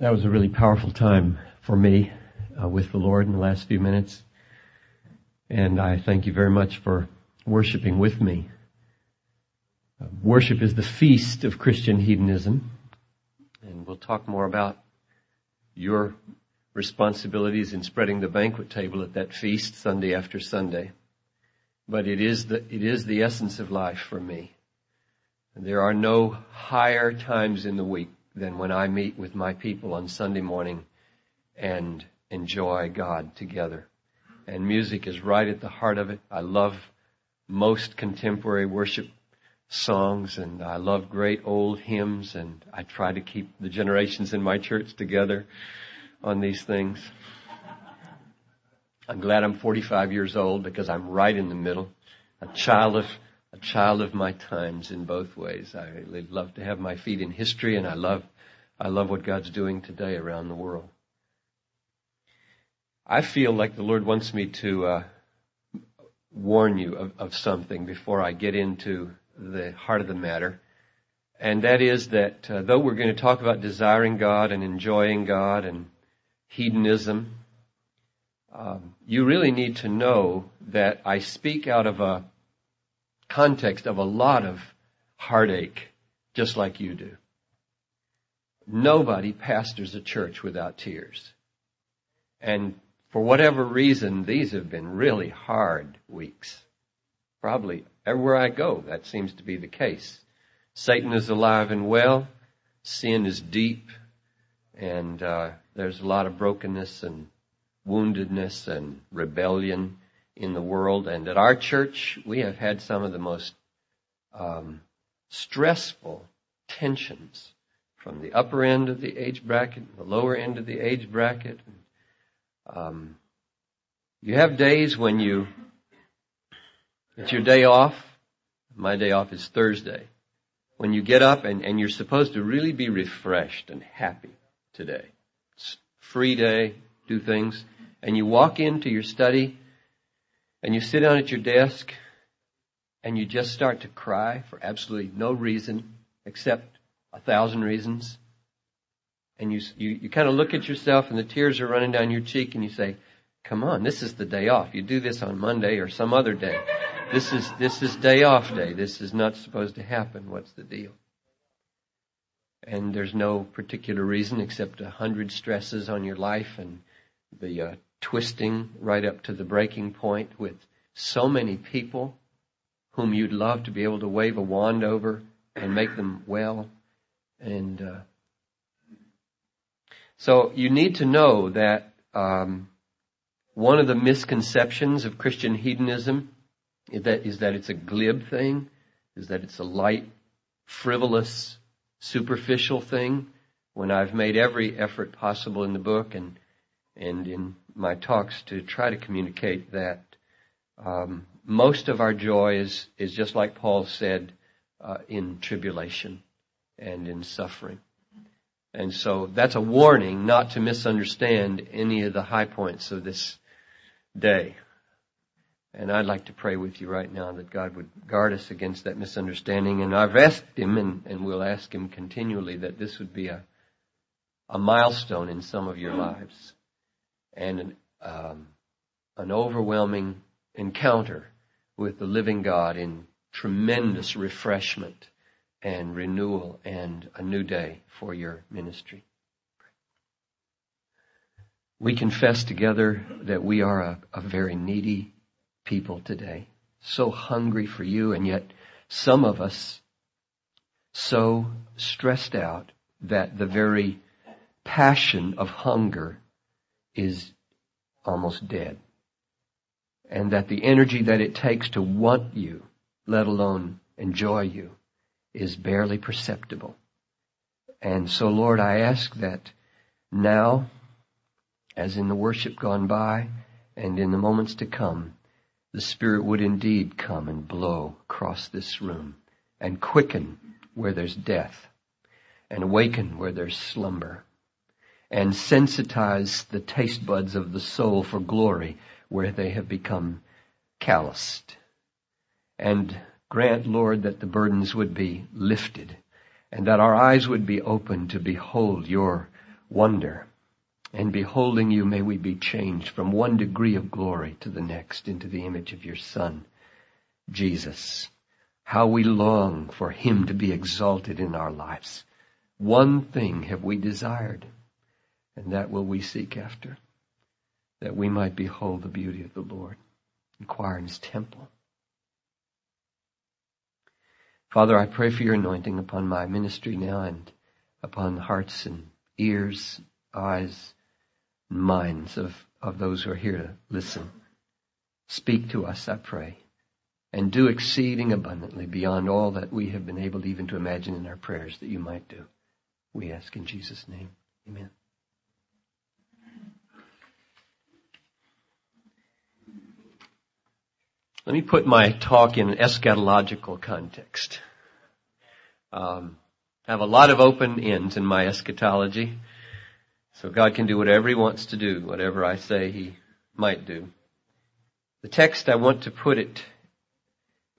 That was a really powerful time for me uh, with the Lord in the last few minutes. And I thank you very much for worshiping with me. Uh, worship is the feast of Christian hedonism. And we'll talk more about your responsibilities in spreading the banquet table at that feast Sunday after Sunday. But it is the, it is the essence of life for me. There are no higher times in the week than when I meet with my people on Sunday morning and enjoy God together. And music is right at the heart of it. I love most contemporary worship songs and I love great old hymns and I try to keep the generations in my church together on these things. I'm glad I'm 45 years old because I'm right in the middle, a child of a child of my times in both ways. I love to have my feet in history and I love, I love what God's doing today around the world. I feel like the Lord wants me to uh, warn you of, of something before I get into the heart of the matter. And that is that uh, though we're going to talk about desiring God and enjoying God and hedonism, um, you really need to know that I speak out of a context of a lot of heartache, just like you do. Nobody pastors a church without tears. And for whatever reason, these have been really hard weeks. Probably everywhere I go, that seems to be the case. Satan is alive and well. Sin is deep. And uh, there's a lot of brokenness and woundedness and rebellion in the world. And at our church, we have had some of the most um, stressful tensions from the upper end of the age bracket, the lower end of the age bracket. Um, you have days when you, it's your day off. My day off is Thursday. When you get up and, and you're supposed to really be refreshed and happy today. It's free day, do things. And you walk into your study and you sit down at your desk and you just start to cry for absolutely no reason except a thousand reasons. And you, you, you kind of look at yourself and the tears are running down your cheek and you say, come on, this is the day off. You do this on Monday or some other day. This is, this is day off day. This is not supposed to happen. What's the deal? And there's no particular reason except a hundred stresses on your life and the uh, twisting right up to the breaking point with so many people whom you'd love to be able to wave a wand over and make them well. And uh, so you need to know that um, one of the misconceptions of Christian hedonism is that, is that it's a glib thing, is that it's a light, frivolous, superficial thing. When I've made every effort possible in the book and and in my talks to try to communicate that um, most of our joy is, is just like Paul said, uh, in tribulation and in suffering. And so that's a warning not to misunderstand any of the high points of this day. And I'd like to pray with you right now that God would guard us against that misunderstanding. And I've asked Him, and, and we'll ask Him continually, that this would be a, a milestone in some of your lives and an, um, an overwhelming encounter with the living God in tremendous refreshment and renewal and a new day for your ministry. We confess together that we are a, a very needy people today, so hungry for you, and yet some of us so stressed out that the very passion of hunger is almost dead. And that the energy that it takes to want you, let alone enjoy you, is barely perceptible. And so Lord, I ask that now, as in the worship gone by, and in the moments to come, the Spirit would indeed come and blow across this room and quicken where there's death and awaken where there's slumber and sensitize the taste buds of the soul for glory where they have become calloused. And grant, Lord, that the burdens would be lifted and that our eyes would be opened to behold your wonder. And beholding you, may we be changed from one degree of glory to the next into the image of your Son, Jesus. How we long for Him to be exalted in our lives. One thing have we desired, and that will we seek after, that we might behold the beauty of the Lord, inquire in His temple. Father, I pray for your anointing upon my ministry now and upon hearts and ears, eyes, and minds of, of those who are here to listen. Speak to us, I pray, and do exceeding abundantly beyond all that we have been able even to imagine in our prayers that you might do. We ask in Jesus' name. Amen. Let me put my talk in an eschatological context. Um, I have a lot of open ends in my eschatology. So God can do whatever He wants to do, whatever I say He might do. The text I want to put it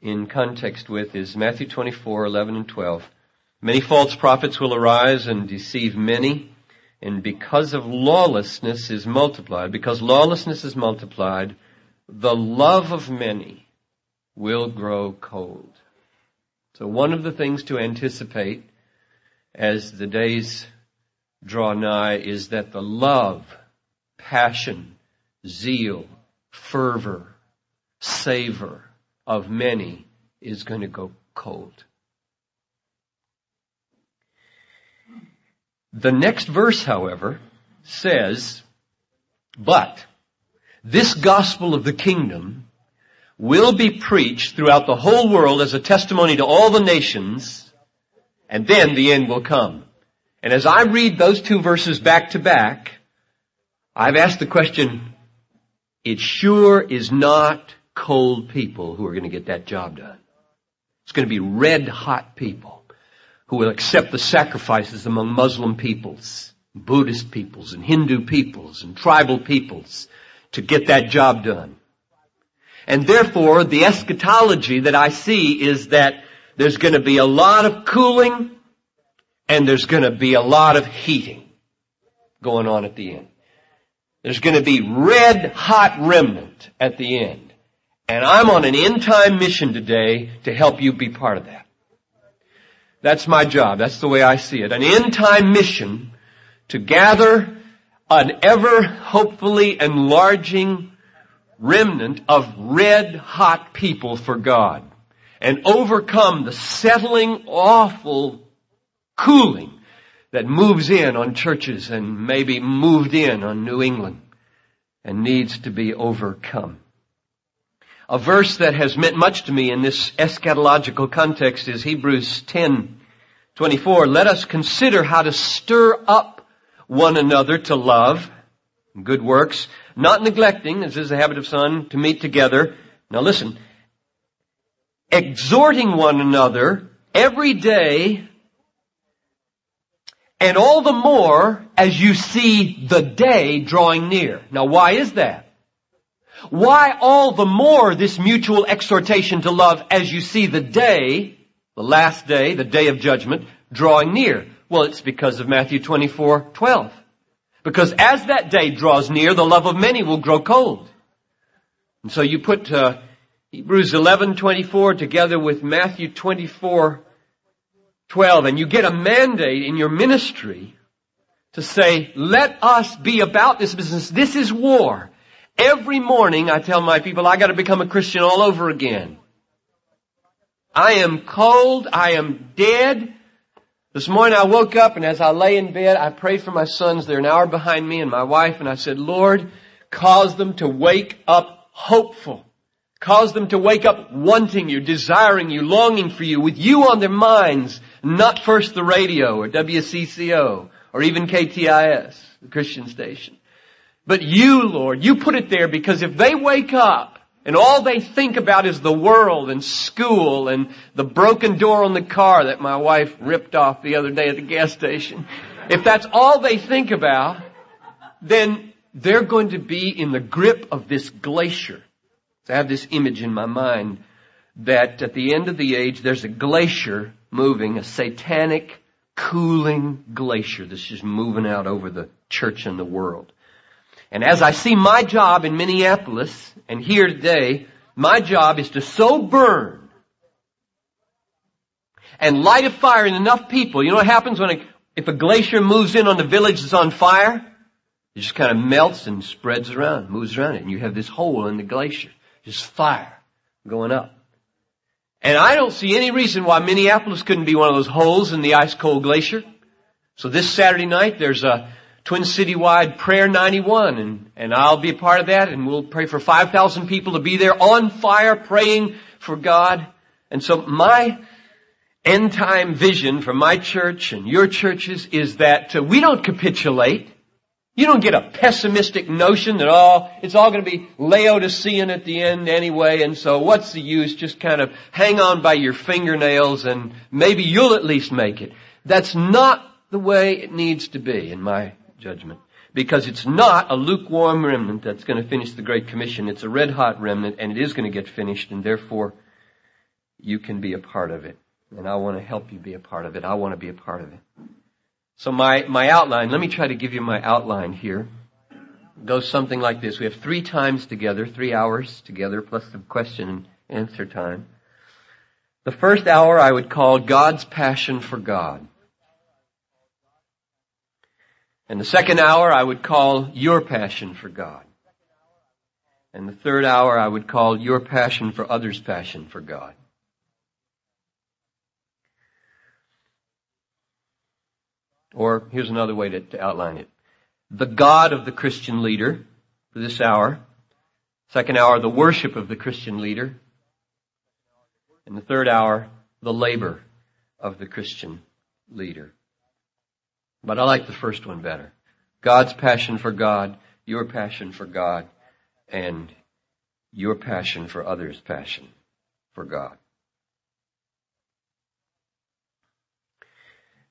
in context with is Matthew 24, 11 and 12. Many false prophets will arise and deceive many, and because of lawlessness is multiplied, because lawlessness is multiplied, the love of many will grow cold. So one of the things to anticipate as the days draw nigh is that the love, passion, zeal, fervor, savor of many is going to go cold. The next verse, however, says, but this gospel of the kingdom will be preached throughout the whole world as a testimony to all the nations, and then the end will come. And as I read those two verses back to back, I've asked the question, it sure is not cold people who are going to get that job done. It's going to be red hot people who will accept the sacrifices among Muslim peoples, Buddhist peoples, and Hindu peoples, and tribal peoples to get that job done. And therefore, the eschatology that I see is that there's going to be a lot of cooling and there's going to be a lot of heating going on at the end. There's going to be red hot remnant at the end. And I'm on an end time mission today to help you be part of that. That's my job. That's the way I see it. An end time mission to gather an ever hopefully enlarging remnant of red hot people for God and overcome the settling awful cooling that moves in on churches and maybe moved in on New England and needs to be overcome. A verse that has meant much to me in this eschatological context is Hebrews 10, 24. Let us consider how to stir up one another to love, good works, not neglecting, as is the habit of some, to meet together. Now listen, exhorting one another every day, and all the more as you see the day drawing near. Now why is that? Why all the more this mutual exhortation to love as you see the day, the last day, the day of judgment, drawing near? Well, it's because of Matthew 24, 12. Because as that day draws near, the love of many will grow cold. And so you put uh, Hebrews 11:24 together with Matthew 24:12 and you get a mandate in your ministry to say, let us be about this business. This is war. Every morning I tell my people I gotta become a Christian all over again. I am cold. I am dead. This morning I woke up and as I lay in bed, I prayed for my sons. They're an hour behind me and my wife and I said, Lord, cause them to wake up hopeful. Cause them to wake up wanting you, desiring you, longing for you, with you on their minds, not first the radio or WCCO or even KTIS, the Christian station. But you, Lord, you put it there because if they wake up and all they think about is the world and school and the broken door on the car that my wife ripped off the other day at the gas station. If that's all they think about, then they're going to be in the grip of this glacier. I have this image in my mind that at the end of the age there's a glacier moving, a satanic, cooling glacier that's just moving out over the church and the world. And as I see my job in Minneapolis and here today, my job is to so burn and light a fire in enough people. You know what happens when a, if a glacier moves in on the village that's on fire? It just kind of melts and spreads around, moves around it, and you have this hole in the glacier. Just fire going up. And I don't see any reason why Minneapolis couldn't be one of those holes in the ice cold glacier. So this Saturday night there's a Twin City wide prayer 91 and, and I'll be a part of that and we'll pray for 5,000 people to be there on fire praying for God. And so my end time vision for my church and your churches is that uh, we don't capitulate. You don't get a pessimistic notion that all, it's all going to be Laodicean at the end anyway, and so what's the use? Just kind of hang on by your fingernails and maybe you'll at least make it. That's not the way it needs to be in my judgment. Because it's not a lukewarm remnant that's going to finish the Great Commission. It's a red hot remnant and it is going to get finished and therefore you can be a part of it. And I want to help you be a part of it. I want to be a part of it. So my, my outline, let me try to give you my outline here. It goes something like this. We have three times together, three hours together, plus the question and answer time. The first hour I would call God's passion for God. And the second hour I would call your passion for God. And the third hour I would call your passion for others' passion for God. Or here's another way to, to outline it. The God of the Christian leader for this hour. Second hour, the worship of the Christian leader. And the third hour, the labor of the Christian leader. But I like the first one better. God's passion for God, your passion for God, and your passion for others' passion for God.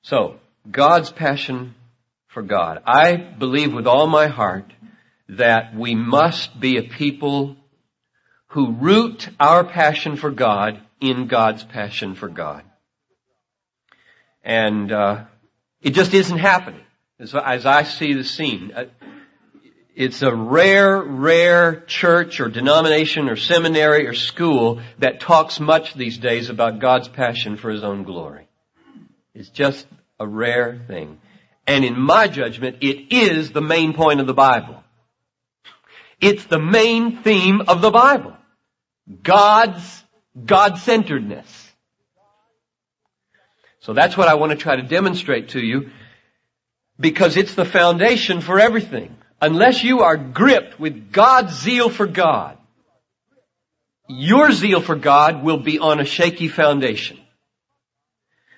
So, God's passion for God. I believe with all my heart that we must be a people who root our passion for God in God's passion for God. And uh, it just isn't happening. As, as I see the scene, uh, it's a rare, rare church or denomination or seminary or school that talks much these days about God's passion for His own glory. It's just a rare thing. And in my judgment, it is the main point of the Bible. It's the main theme of the Bible. God's God-centeredness. So that's what I want to try to demonstrate to you because it's the foundation for everything. Unless you are gripped with God's zeal for God, your zeal for God will be on a shaky foundation.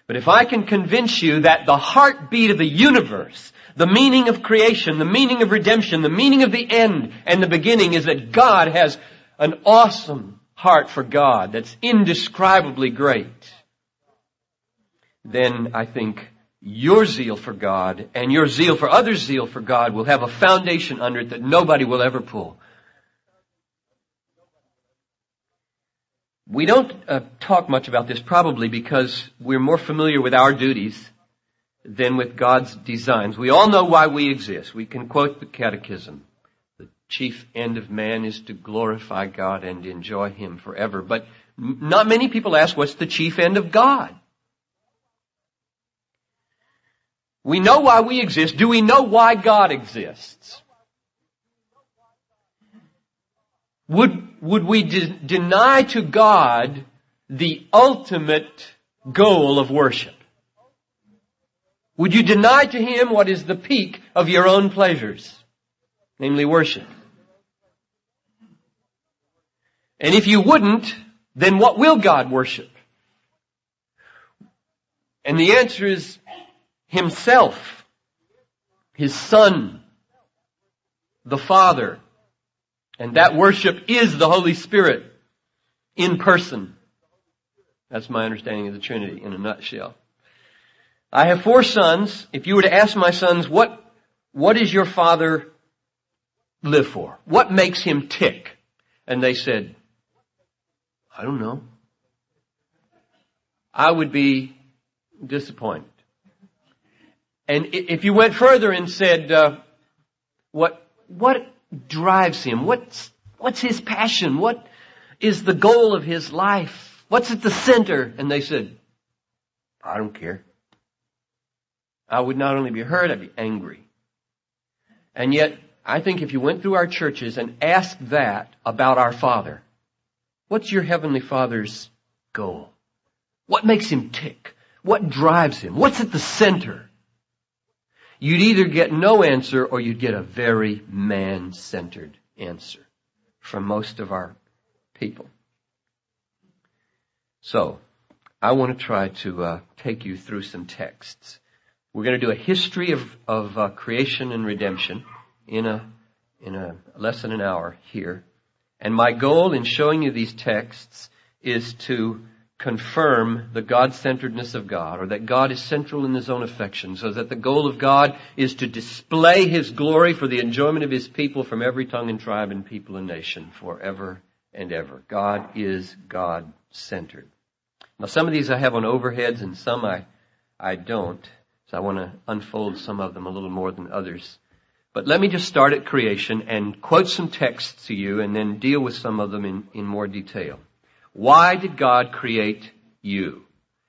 But if I can convince you that the heartbeat of the universe, the meaning of creation, the meaning of redemption, the meaning of the end and the beginning is that God has an awesome heart for God that's indescribably great, then I think your zeal for God and your zeal for others' zeal for God will have a foundation under it that nobody will ever pull. We don't uh, talk much about this probably because we're more familiar with our duties than with God's designs. We all know why we exist. We can quote the catechism. The chief end of man is to glorify God and enjoy Him forever. But not many people ask what's the chief end of God? We know why we exist. Do we know why God exists? Would, would we de- deny to God the ultimate goal of worship? Would you deny to Him what is the peak of your own pleasures? Namely worship. And if you wouldn't, then what will God worship? And the answer is Himself, His Son, the Father, and that worship is the Holy Spirit in person. That's my understanding of the Trinity in a nutshell. I have four sons. If you were to ask my sons, what, what does your father live for? What makes him tick? And they said, I don't know. I would be disappointed. And if you went further and said, uh, what, what drives him? What's, what's his passion? What is the goal of his life? What's at the center? And they said, I don't care. I would not only be hurt, I'd be angry. And yet, I think if you went through our churches and asked that about our Father, what's your Heavenly Father's goal? What makes him tick? What drives him? What's at the center? You'd either get no answer or you'd get a very man-centered answer from most of our people. So, I want to try to uh, take you through some texts. We're going to do a history of, of uh, creation and redemption in a, in a less than an hour here. And my goal in showing you these texts is to confirm the God-centeredness of God, or that God is central in His own affection, so that the goal of God is to display His glory for the enjoyment of His people from every tongue and tribe and people and nation forever and ever. God is God-centered. Now some of these I have on overheads and some I, I don't, so I want to unfold some of them a little more than others. But let me just start at creation and quote some texts to you and then deal with some of them in, in more detail. Why did God create you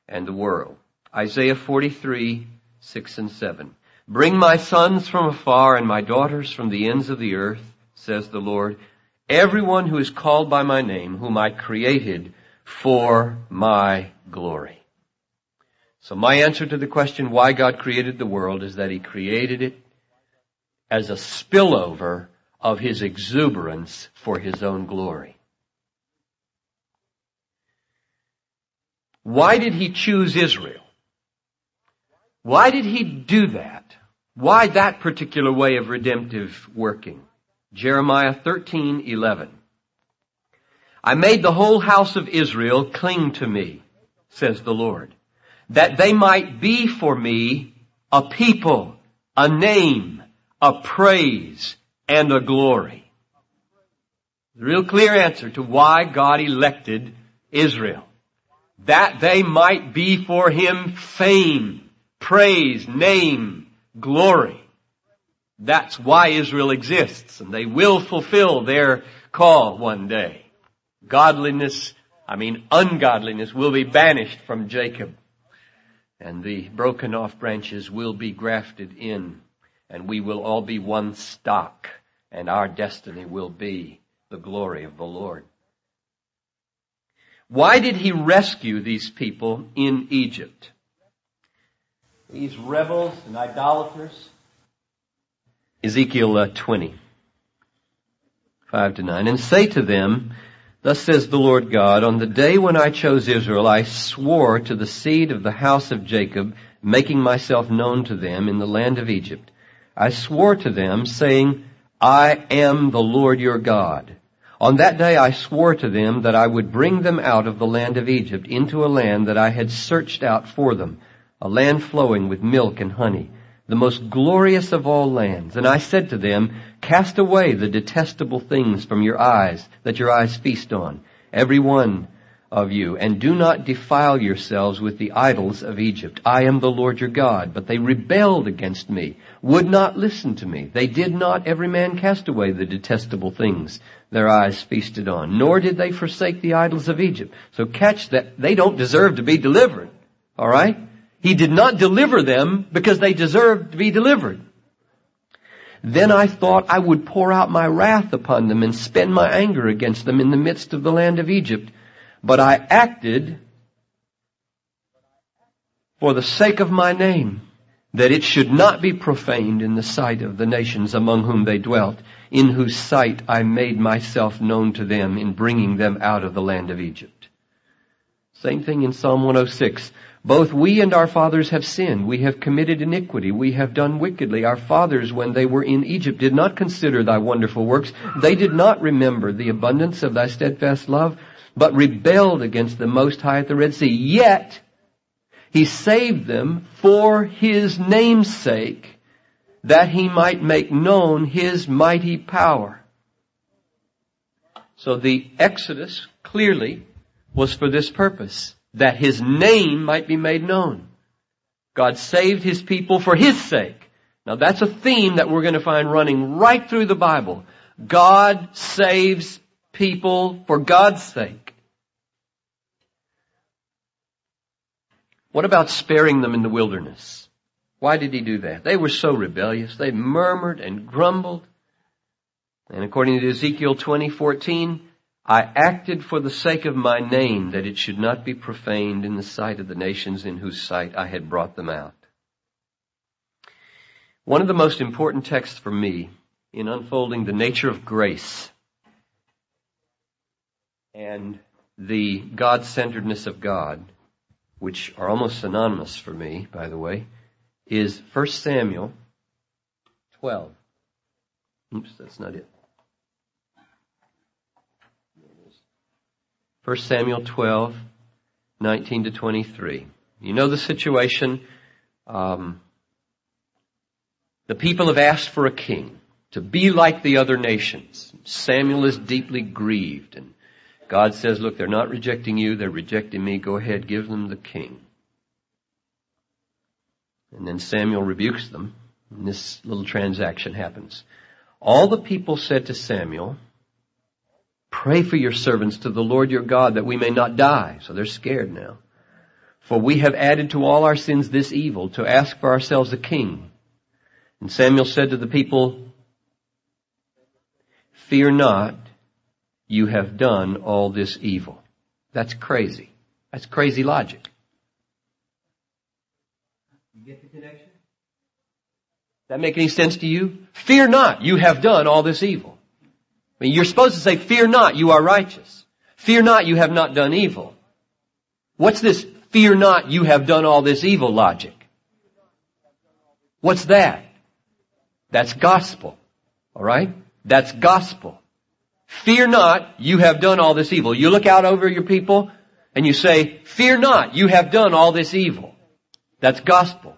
and the world? Isaiah 43, 6 and 7. Bring my sons from afar and my daughters from the ends of the earth, says the Lord. Everyone who is called by my name, whom I created for my glory. So my answer to the question why God created the world is that He created it as a spillover of His exuberance for His own glory. Why did he choose Israel? Why did he do that? Why that particular way of redemptive working? Jeremiah 13:11. I made the whole house of Israel cling to me, says the Lord, that they might be for me a people, a name, a praise, and a glory. The real clear answer to why God elected Israel that they might be for him fame, praise, name, glory. That's why Israel exists, and they will fulfill their call one day. Godliness, I mean ungodliness, will be banished from Jacob, and the broken off branches will be grafted in, and we will all be one stock, and our destiny will be the glory of the Lord. Why did he rescue these people in Egypt? These rebels and idolaters. Ezekiel uh, 20, 5 to 9. And say to them, Thus says the Lord God, on the day when I chose Israel, I swore to the seed of the house of Jacob, making myself known to them in the land of Egypt. I swore to them, saying, I am the Lord your God. On that day I swore to them that I would bring them out of the land of Egypt into a land that I had searched out for them, a land flowing with milk and honey, the most glorious of all lands. And I said to them, cast away the detestable things from your eyes that your eyes feast on, every one of you, and do not defile yourselves with the idols of Egypt. I am the Lord your God. But they rebelled against me, would not listen to me. They did not every man cast away the detestable things their eyes feasted on, nor did they forsake the idols of Egypt. So catch that they don't deserve to be delivered. Alright? He did not deliver them because they deserved to be delivered. Then I thought I would pour out my wrath upon them and spend my anger against them in the midst of the land of Egypt. But I acted for the sake of my name, that it should not be profaned in the sight of the nations among whom they dwelt, in whose sight I made myself known to them in bringing them out of the land of Egypt. Same thing in Psalm 106. Both we and our fathers have sinned. We have committed iniquity. We have done wickedly. Our fathers, when they were in Egypt, did not consider thy wonderful works. They did not remember the abundance of thy steadfast love but rebelled against the Most High at the Red Sea. Yet, He saved them for His name's sake, that He might make known His mighty power. So the Exodus clearly was for this purpose, that His name might be made known. God saved His people for His sake. Now that's a theme that we're going to find running right through the Bible. God saves people for God's sake. What about sparing them in the wilderness? Why did he do that? They were so rebellious. They murmured and grumbled. And according to Ezekiel 20:14, I acted for the sake of my name that it should not be profaned in the sight of the nations in whose sight I had brought them out. One of the most important texts for me in unfolding the nature of grace and the God-centeredness of God, which are almost synonymous for me, by the way, is 1 Samuel 12. Oops, that's not it. 1 Samuel 12, 19 to 23. You know the situation. Um, the people have asked for a king to be like the other nations. Samuel is deeply grieved and God says, look, they're not rejecting you, they're rejecting me. Go ahead, give them the king. And then Samuel rebukes them and this little transaction happens. All the people said to Samuel, Pray for your servants to the Lord your God that we may not die. So they're scared now. For we have added to all our sins this evil to ask for ourselves a king. And Samuel said to the people, Fear not, you have done all this evil. That's crazy. That's crazy logic. You get the connection? Does that make any sense to you? Fear not, you have done all this evil. I mean, you're supposed to say, fear not, you are righteous. Fear not, you have not done evil. What's this fear not, you have done all this evil logic? What's that? That's gospel. Alright? That's gospel. Fear not, you have done all this evil. You look out over your people and you say, fear not, you have done all this evil. That's gospel.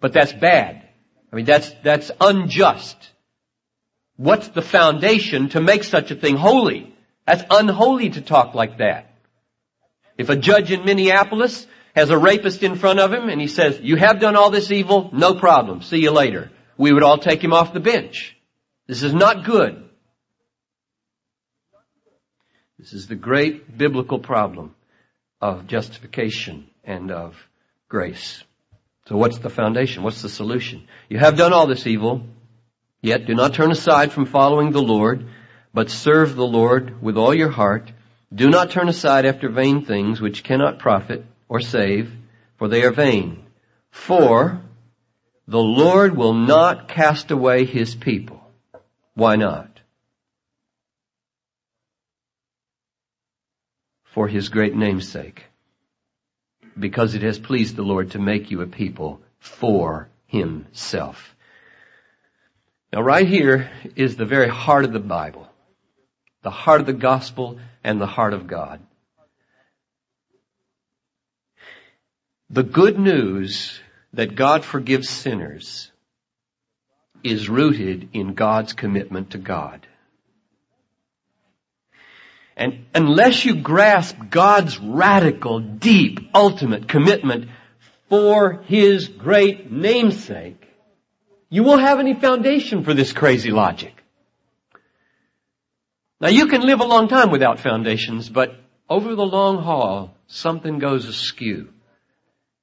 But that's bad. I mean, that's, that's unjust. What's the foundation to make such a thing holy? That's unholy to talk like that. If a judge in Minneapolis has a rapist in front of him and he says, you have done all this evil, no problem, see you later. We would all take him off the bench. This is not good. This is the great biblical problem of justification and of grace. So what's the foundation? What's the solution? You have done all this evil. Yet do not turn aside from following the Lord, but serve the Lord with all your heart. Do not turn aside after vain things which cannot profit or save, for they are vain. For the Lord will not cast away his people. Why not? For his great name's sake. Because it has pleased the Lord to make you a people for himself. Now right here is the very heart of the Bible. The heart of the gospel and the heart of God. The good news that God forgives sinners is rooted in God's commitment to God. And unless you grasp God's radical, deep, ultimate commitment for His great name's sake, you won't have any foundation for this crazy logic. Now you can live a long time without foundations, but over the long haul, something goes askew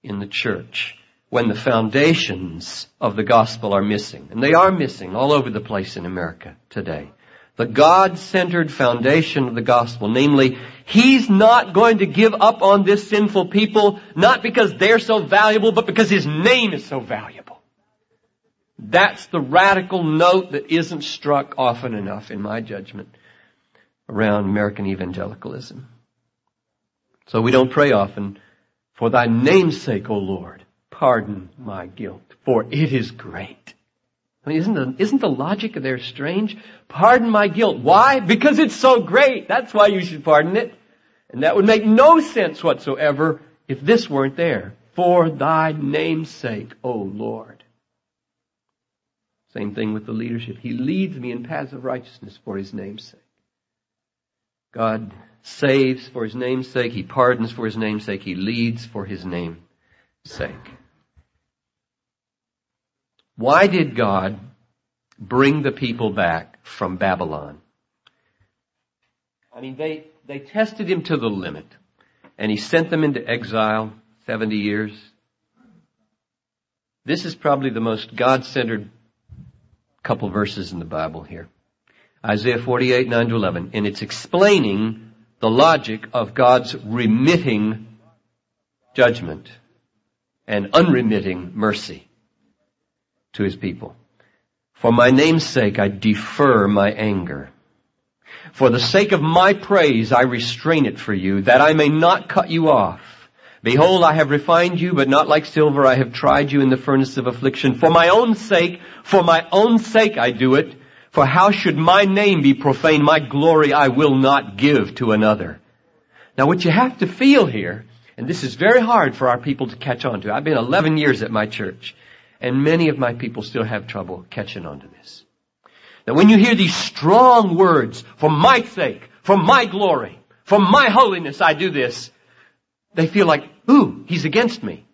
in the church when the foundations of the gospel are missing. And they are missing all over the place in America today. The God-centered foundation of the gospel, namely, He's not going to give up on this sinful people, not because they're so valuable, but because His name is so valuable. That's the radical note that isn't struck often enough, in my judgment, around American evangelicalism. So we don't pray often, for thy name's sake, O Lord, pardon my guilt, for it is great. Mean, isn't the, isn't the logic there strange? Pardon my guilt. Why? Because it's so great. That's why you should pardon it. And that would make no sense whatsoever if this weren't there. For thy name's sake, O Lord. Same thing with the leadership. He leads me in paths of righteousness for His name's sake. God saves for His name's sake. He pardons for His name's sake. He leads for His name's sake. Why did God bring the people back from Babylon? I mean, they, they tested him to the limit and he sent them into exile 70 years. This is probably the most God-centered couple verses in the Bible here. Isaiah 48, 9 to 11. And it's explaining the logic of God's remitting judgment and unremitting mercy to his people. For my name's sake, I defer my anger. For the sake of my praise, I restrain it for you, that I may not cut you off. Behold, I have refined you, but not like silver. I have tried you in the furnace of affliction. For my own sake, for my own sake I do it. For how should my name be profaned? My glory I will not give to another. Now what you have to feel here, and this is very hard for our people to catch on to. I've been 11 years at my church, and many of my people still have trouble catching on to this. Now when you hear these strong words, for my sake, for my glory, for my holiness I do this, they feel like, ooh, he's against me.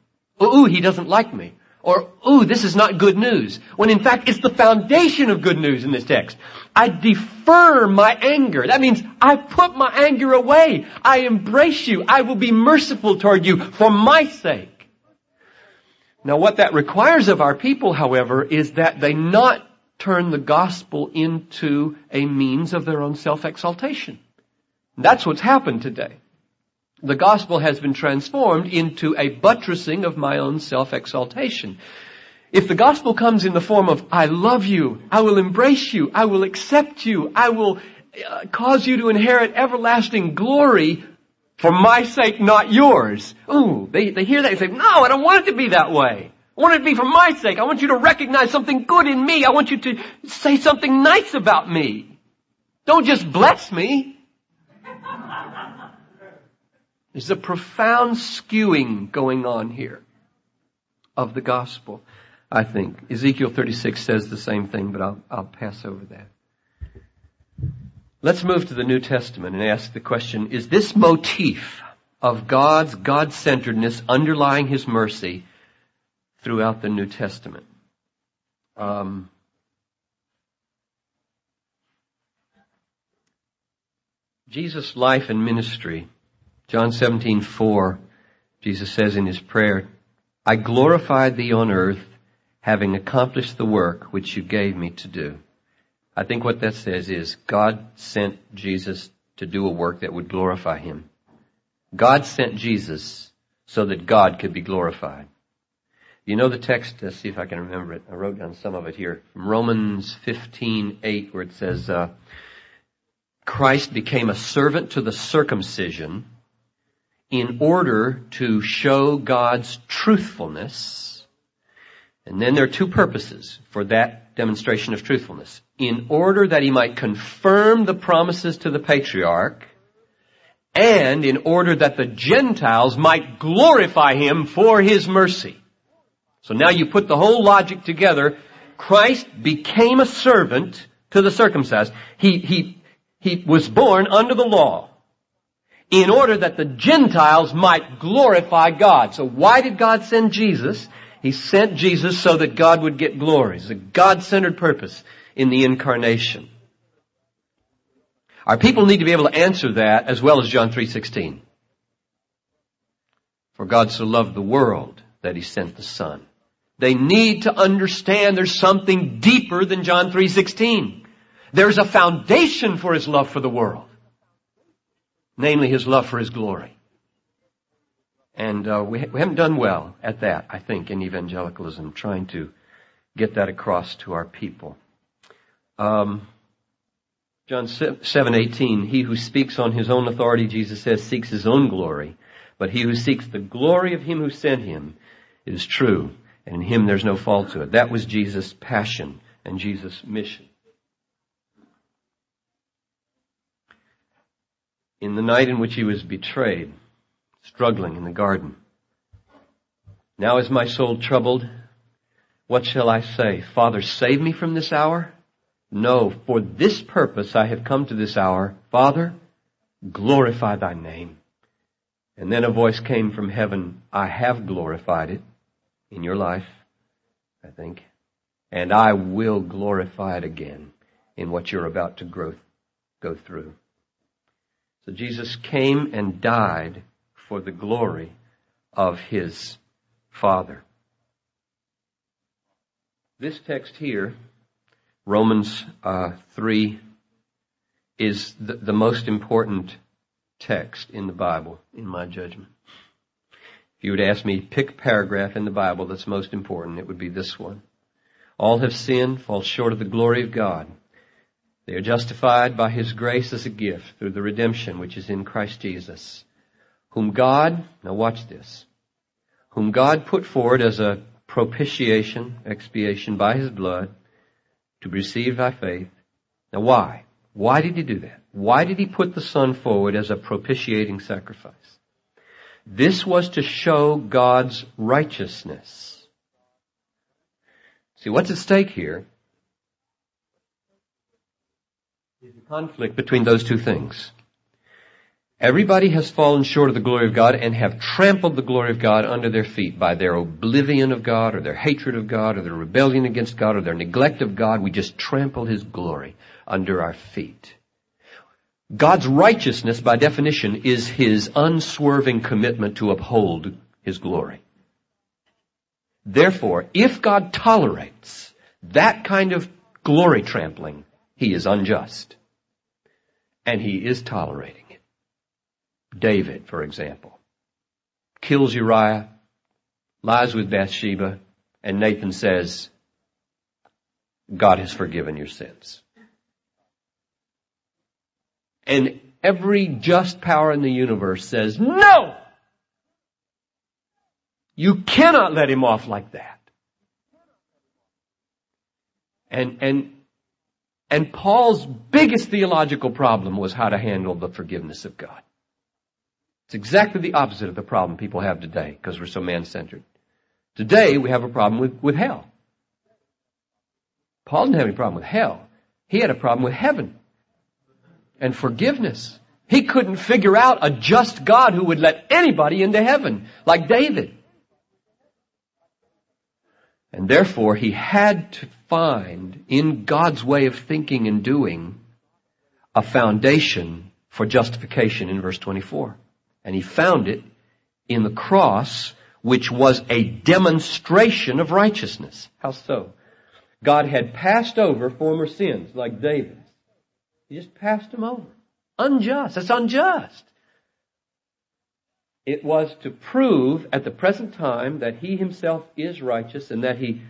Ooh, he doesn't like me. Or, ooh, this is not good news. When in fact, it's the foundation of good news in this text. I defer my anger. That means I put my anger away. I embrace you. I will be merciful toward you for my sake. Now what that requires of our people, however, is that they not turn the gospel into a means of their own self-exaltation. That's what's happened today the gospel has been transformed into a buttressing of my own self-exaltation. If the gospel comes in the form of, I love you, I will embrace you, I will accept you, I will uh, cause you to inherit everlasting glory for my sake, not yours. Ooh, they, they hear that and say, no, I don't want it to be that way. I want it to be for my sake. I want you to recognize something good in me. I want you to say something nice about me. Don't just bless me. There's a profound skewing going on here of the gospel, I think. Ezekiel 36 says the same thing, but I'll, I'll pass over that. Let's move to the New Testament and ask the question, is this motif of God's God-centeredness underlying His mercy throughout the New Testament? Um, Jesus' life and ministry John 17, 4, Jesus says in his prayer, I glorified thee on earth, having accomplished the work which you gave me to do. I think what that says is God sent Jesus to do a work that would glorify him. God sent Jesus so that God could be glorified. You know the text, let's see if I can remember it. I wrote down some of it here. From Romans 15, 8, where it says, uh, Christ became a servant to the circumcision in order to show God's truthfulness. And then there are two purposes for that demonstration of truthfulness. In order that he might confirm the promises to the patriarch, and in order that the Gentiles might glorify him for his mercy. So now you put the whole logic together. Christ became a servant to the circumcised. He, he, he was born under the law in order that the Gentiles might glorify God. So why did God send Jesus? He sent Jesus so that God would get glory. It's a God-centered purpose in the incarnation. Our people need to be able to answer that as well as John 3.16. For God so loved the world that He sent the Son. They need to understand there's something deeper than John 3.16. There's a foundation for His love for the world namely his love for his glory. And uh, we, we haven't done well at that, I think, in evangelicalism, trying to get that across to our people. Um, John 7:18, he who speaks on his own authority, Jesus says, seeks his own glory, but he who seeks the glory of him who sent him is true, and in him there's no falsehood. That was Jesus' passion and Jesus' mission. in the night in which he was betrayed, struggling in the garden. Now is my soul troubled. What shall I say? Father, save me from this hour? No, for this purpose I have come to this hour. Father, glorify thy name. And then a voice came from heaven. I have glorified it in your life, I think. and I will glorify it again in what you're about to grow, go through. So Jesus came and died for the glory of his Father. This text here, Romans uh, 3, is the, the most important text in the Bible, in my judgment. If you would ask me, pick a paragraph in the Bible that's most important, it would be this one. All have sinned, fall short of the glory of God. They are justified by His grace as a gift through the redemption which is in Christ Jesus, whom God, now watch this, whom God put forward as a propitiation, expiation by His blood to be received by faith. Now why? Why did He do that? Why did He put the Son forward as a propitiating sacrifice? This was to show God's righteousness. See, what's at stake here is the conflict between those two things. Everybody has fallen short of the glory of God and have trampled the glory of God under their feet by their oblivion of God or their hatred of God or their rebellion against God or their neglect of God. We just trample His glory under our feet. God's righteousness, by definition, is His unswerving commitment to uphold His glory. Therefore, if God tolerates that kind of glory trampling, He is unjust. And He is tolerating. David, for example, kills Uriah, lies with Bathsheba, and Nathan says, God has forgiven your sins. And every just power in the universe says, no! You cannot let him off like that. And, and, and Paul's biggest theological problem was how to handle the forgiveness of God. It's exactly the opposite of the problem people have today because we're so man-centered. Today we have a problem with, with hell. Paul didn't have any problem with hell. He had a problem with heaven and forgiveness. He couldn't figure out a just God who would let anybody into heaven, like David. And therefore, he had to find in God's way of thinking and doing a foundation for justification in verse 24. And he found it in the cross, which was a demonstration of righteousness. How so? God had passed over former sins, like David's. He just passed them over. Unjust. That's unjust. It was to prove at the present time that he himself is righteous and that he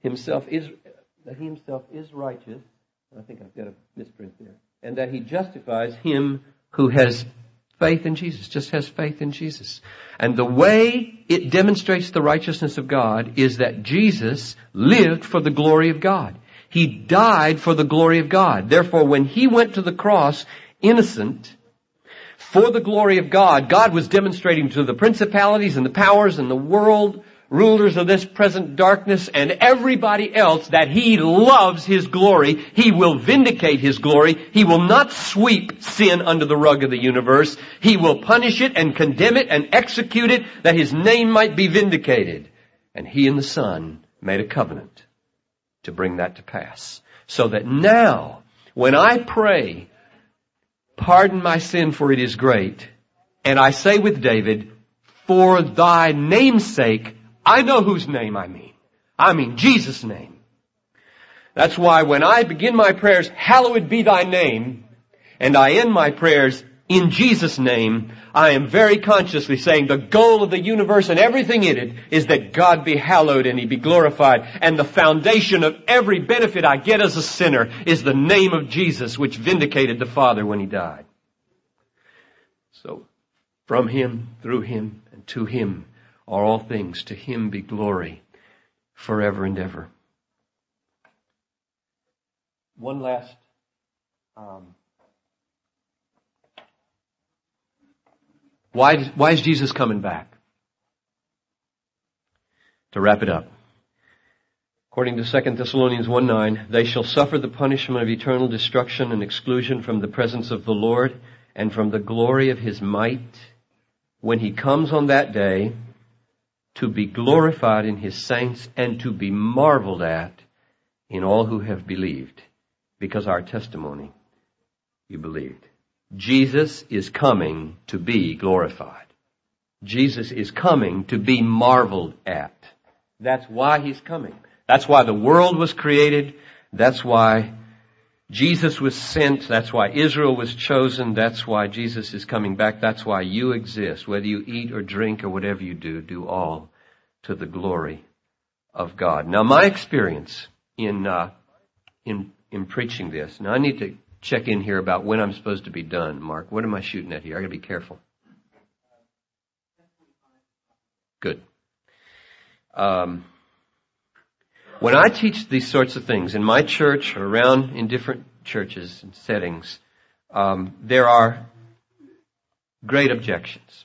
himself is that he himself is righteous. I think I've got a misprint there. And that he justifies him who has faith in Jesus, just has faith in Jesus. And the way it demonstrates the righteousness of God is that Jesus lived for the glory of God. He died for the glory of God. Therefore, when he went to the cross, innocent, for the glory of God, God was demonstrating to the principalities and the powers and the world rulers of this present darkness and everybody else that He loves His glory. He will vindicate His glory. He will not sweep sin under the rug of the universe. He will punish it and condemn it and execute it that His name might be vindicated. And He and the Son made a covenant to bring that to pass. So that now, when I pray, pardon my sin for it is great, and I say with David, for thy name's sake, I know whose name I mean. I mean Jesus' name. That's why when I begin my prayers, hallowed be thy name, and I end my prayers, in Jesus' name, I am very consciously saying the goal of the universe and everything in it is that God be hallowed and He be glorified. And the foundation of every benefit I get as a sinner is the name of Jesus, which vindicated the Father when He died. So, from Him, through Him, and to Him are all things. To Him be glory forever and ever. One last um, Why, why is Jesus coming back? To wrap it up. According to 2 Thessalonians 1 9, they shall suffer the punishment of eternal destruction and exclusion from the presence of the Lord and from the glory of his might when he comes on that day to be glorified in his saints and to be marveled at in all who have believed because our testimony you believed. Jesus is coming to be glorified. Jesus is coming to be marveled at. That's why he's coming. That's why the world was created. That's why Jesus was sent. That's why Israel was chosen. That's why Jesus is coming back. That's why you exist. Whether you eat or drink or whatever you do, do all to the glory of God. Now my experience in, uh, in, in preaching this, now I need to check in here about when I'm supposed to be done. Mark, what am I shooting at here? I gotta be careful. Good. Um, when I teach these sorts of things in my church or around in different churches and settings, um, there are great objections.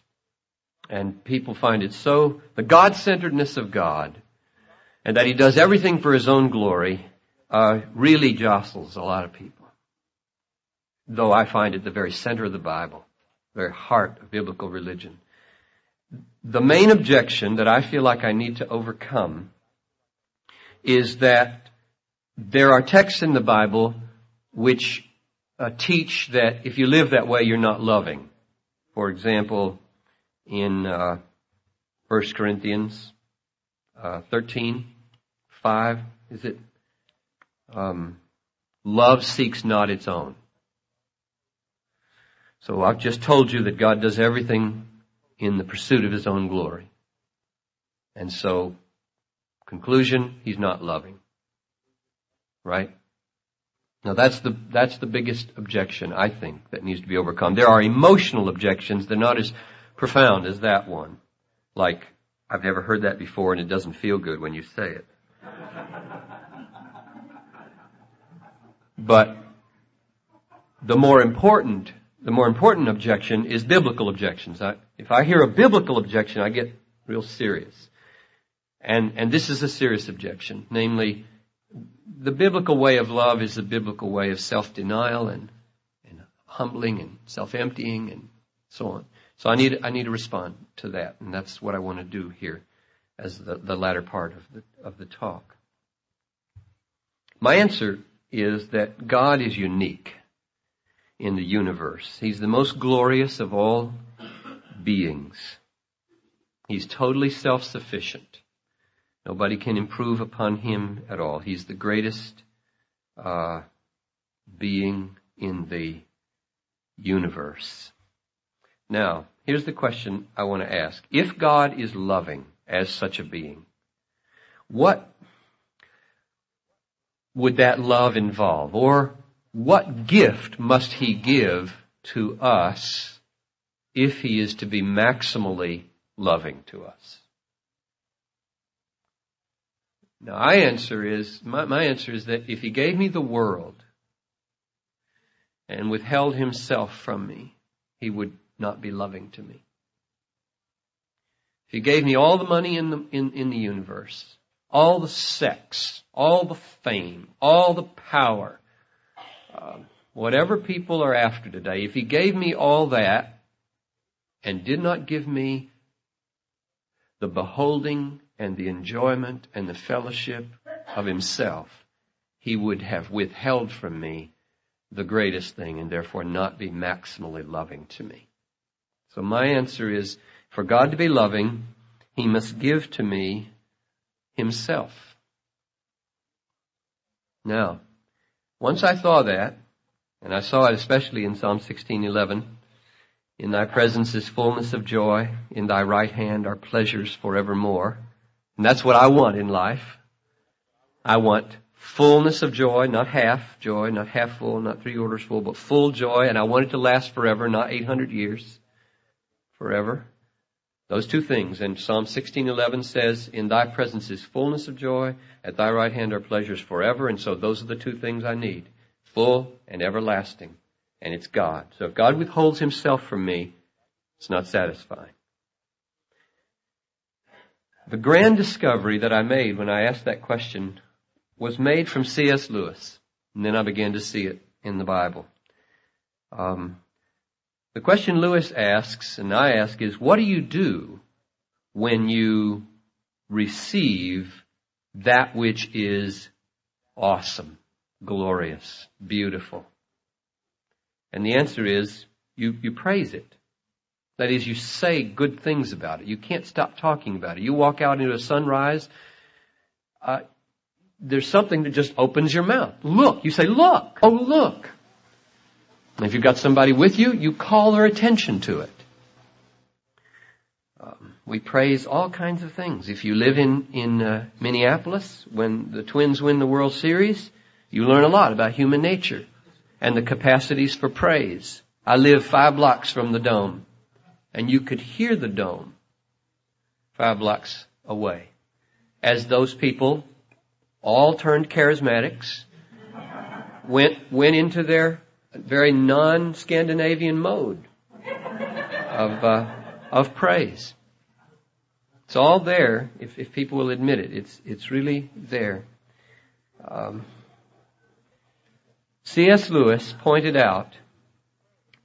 And people find it so, the God-centeredness of God, and that He does everything for His own glory, uh, really jostles a lot of people. Though I find it the very center of the Bible, the very heart of biblical religion. The main objection that I feel like I need to overcome is that there are texts in the Bible which uh, teach that if you live that way, you're not loving. For example, in uh, 1 Corinthians uh, 13, 5, is it? Um, love seeks not its own. So I've just told you that God does everything in the pursuit of His own glory. And so Conclusion, he's not loving. Right? Now that's the, that's the biggest objection, I think, that needs to be overcome. There are emotional objections. They're not as profound as that one. Like, I've never heard that before and it doesn't feel good when you say it. but the more important, the more important objection is biblical objections. I, if I hear a biblical objection, I get real serious. And, and this is a serious objection, namely, the biblical way of love is the biblical way of self-denial and, and humbling and self-emptying and so on. So I need, I need to respond to that, and that's what I want to do here as the, the latter part of the, of the talk. My answer is that God is unique in the universe. He's the most glorious of all beings. He's totally self-sufficient. Nobody can improve upon him at all. He's the greatest uh, being in the universe. Now, here's the question I want to ask. If God is loving as such a being, what would that love involve? Or what gift must he give to us if he is to be maximally loving to us? Now, my answer is, my, my answer is that if he gave me the world and withheld himself from me, he would not be loving to me. If he gave me all the money in the, in, in the universe, all the sex, all the fame, all the power, uh, whatever people are after today, if he gave me all that and did not give me the beholding and the enjoyment and the fellowship of himself, he would have withheld from me the greatest thing and therefore not be maximally loving to me. So my answer is, for God to be loving, he must give to me himself. Now, once I saw that, and I saw it especially in Psalm 16:11, in thy presence is fullness of joy, in thy right hand are pleasures forevermore. And that's what I want in life. I want fullness of joy, not half joy, not half full, not three quarters full, but full joy, and I want it to last forever, not 800 years. Forever. Those two things. And Psalm 16:11 says, "In thy presence is fullness of joy; at thy right hand are pleasures forever." And so those are the two things I need: full and everlasting. And it's God. So if God withholds himself from me, it's not satisfying. The grand discovery that I made when I asked that question was made from C.S. Lewis. And then I began to see it in the Bible. Um, the question Lewis asks, and I ask, is what do you do when you receive that which is awesome, glorious, beautiful? And the answer is you, you praise it. That is, you say good things about it. You can't stop talking about it. You walk out into a sunrise, uh, there's something that just opens your mouth. Look. You say, look. Oh, look. And if you've got somebody with you, you call their attention to it. Um, we praise all kinds of things. If you live in, in uh, Minneapolis, when the Twins win the World Series, you learn a lot about human nature and the capacities for praise. I live five blocks from the dome, and you could hear the dome five blocks away as those people all turned charismatics, went, went into their very non-Scandinavian mode of, uh, of praise. It's all there if, if people will admit it. It's, it's really there. Um, C.S. Lewis pointed out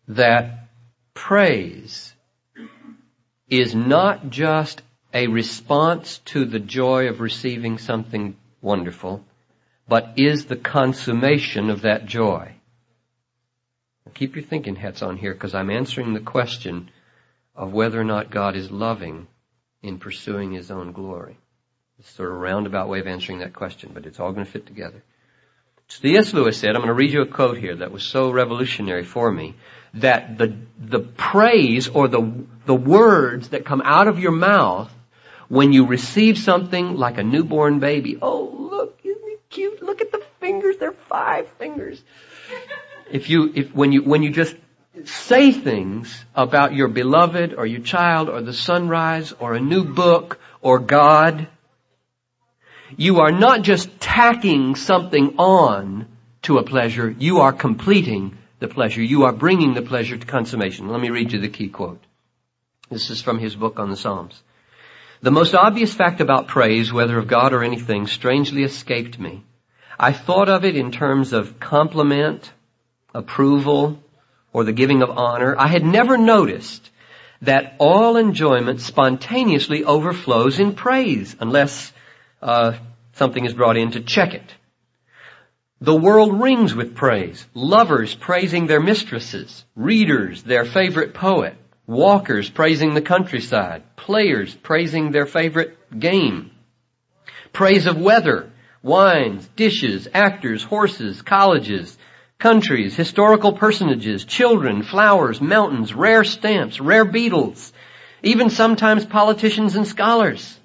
that praise is not just a response to the joy of receiving something wonderful, but is the consummation of that joy. Keep your thinking hats on here because I'm answering the question of whether or not God is loving in pursuing His own glory. It's sort of a roundabout way of answering that question, but it's all going to fit together. C.S. Lewis said, I'm going to read you a quote here that was so revolutionary for me, that the, the praise or the, the words that come out of your mouth when you receive something like a newborn baby, oh look, isn't he cute? Look at the fingers, they're five fingers. If you, if, when you, when you just say things about your beloved or your child or the sunrise or a new book or God, you are not just tacking something on to a pleasure, you are completing the pleasure. You are bringing the pleasure to consummation. Let me read you the key quote. This is from his book on the Psalms. The most obvious fact about praise, whether of God or anything, strangely escaped me. I thought of it in terms of compliment, approval, or the giving of honor. I had never noticed that all enjoyment spontaneously overflows in praise unless uh, something is brought in to check it. The world rings with praise. Lovers praising their mistresses, readers their favorite poet, walkers praising the countryside, players praising their favorite game, praise of weather, wines, dishes, actors, horses, colleges, countries, historical personages, children, flowers, mountains, rare stamps, rare beetles, even sometimes politicians and scholars.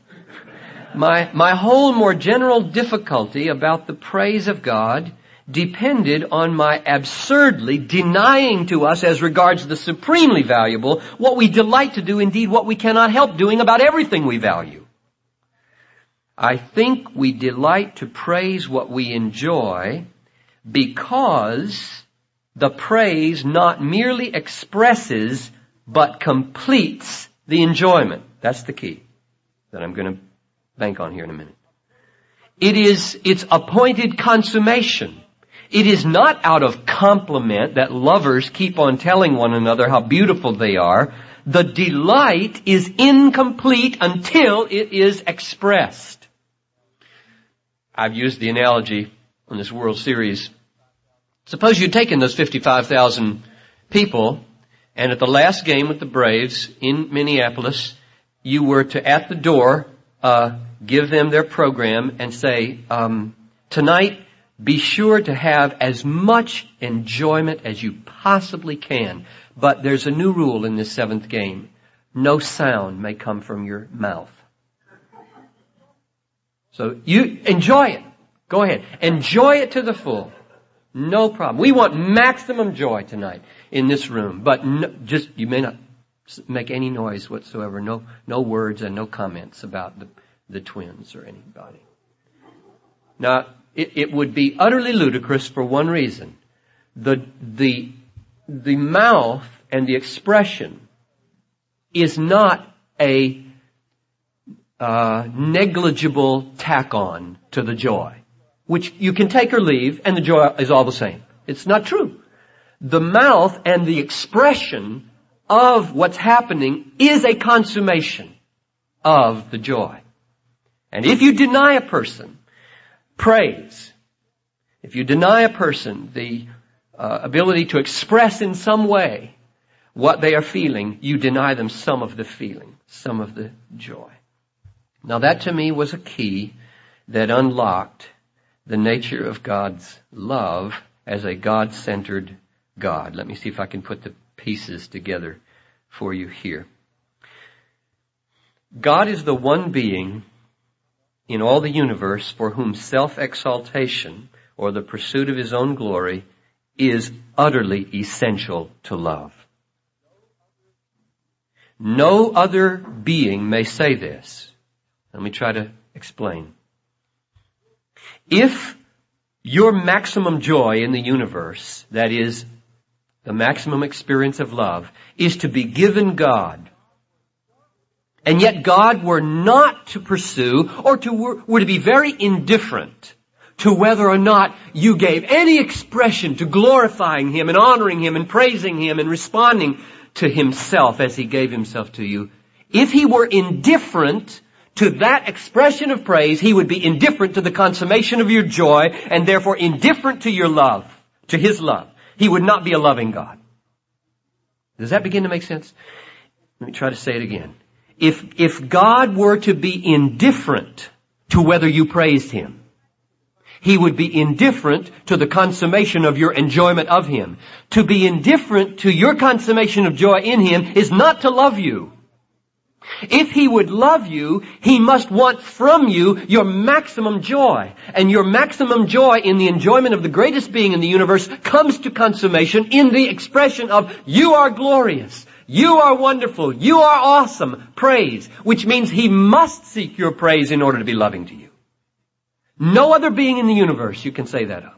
My, my whole more general difficulty about the praise of God depended on my absurdly denying to us as regards the supremely valuable what we delight to do, indeed what we cannot help doing about everything we value. I think we delight to praise what we enjoy because the praise not merely expresses but completes the enjoyment. That's the key that I'm going to bank on here in a minute. It is its appointed consummation. It is not out of compliment that lovers keep on telling one another how beautiful they are. The delight is incomplete until it is expressed. I've used the analogy on this World Series. Suppose you'd taken those 55,000 people and at the last game with the Braves in Minneapolis, you were to at the door uh, give them their program and say, um, tonight be sure to have as much enjoyment as you possibly can. But there's a new rule in this seventh game. No sound may come from your mouth. So you enjoy it. Go ahead. Enjoy it to the full. No problem. We want maximum joy tonight in this room, but no, just, you may not make any noise whatsoever. No, no words and no comments about the, the twins or anybody. Now, it, it would be utterly ludicrous for one reason. The, the, the mouth and the expression is not a uh, negligible tack on to the joy, which you can take or leave, and the joy is all the same. It's not true. The mouth and the expression of what's happening is a consummation of the joy. And if you deny a person praise, if you deny a person the uh, ability to express in some way what they are feeling, you deny them some of the feeling, some of the joy. Now that to me was a key that unlocked the nature of God's love as a God-centered God. Let me see if I can put the pieces together for you here. God is the one being in all the universe for whom self-exaltation or the pursuit of his own glory is utterly essential to love. No other being may say this. Let me try to explain. If your maximum joy in the universe, that is, the maximum experience of love, is to be given God, and yet God were not to pursue or to, were to be very indifferent to whether or not you gave any expression to glorifying Him and honoring Him and praising Him and responding to Himself as He gave Himself to you. If He were indifferent to that expression of praise, He would be indifferent to the consummation of your joy and therefore indifferent to your love, to His love. He would not be a loving God. Does that begin to make sense? Let me try to say it again. If, if God were to be indifferent to whether you praised Him, He would be indifferent to the consummation of your enjoyment of Him. To be indifferent to your consummation of joy in Him is not to love you. If He would love you, He must want from you your maximum joy. And your maximum joy in the enjoyment of the greatest being in the universe comes to consummation in the expression of, you are glorious. You are wonderful. You are awesome. Praise. Which means He must seek your praise in order to be loving to you. No other being in the universe you can say that of.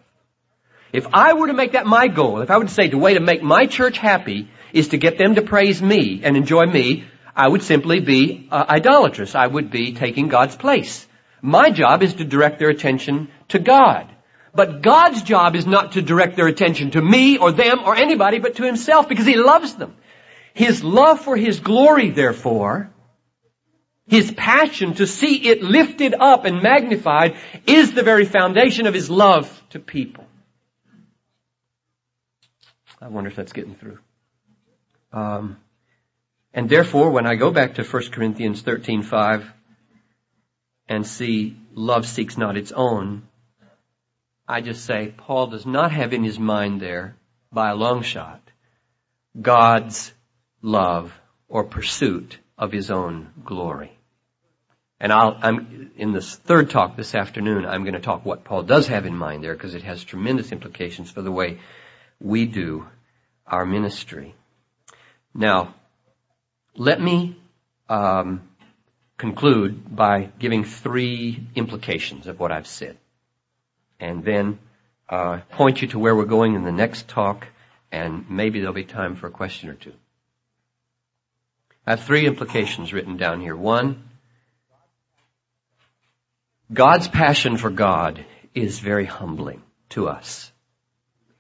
If I were to make that my goal, if I to say the way to make my church happy is to get them to praise me and enjoy me, I would simply be uh, idolatrous. I would be taking God's place. My job is to direct their attention to God. But God's job is not to direct their attention to me or them or anybody but to Himself because He loves them. His love for His glory, therefore, His passion to see it lifted up and magnified is the very foundation of His love to people. I wonder if that's getting through. Um, and therefore, when I go back to 1 Corinthians 13:5 and see love seeks not its own, I just say Paul does not have in his mind there, by a long shot, God's love or pursuit of his own glory. And I'll, I'm, in this third talk this afternoon, I'm going to talk what Paul does have in mind there because it has tremendous implications for the way we do our ministry. Now, let me um, conclude by giving three implications of what I've said, and then uh, point you to where we're going in the next talk, and maybe there'll be time for a question or two. I have three implications written down here. One, God's passion for God is very humbling to us.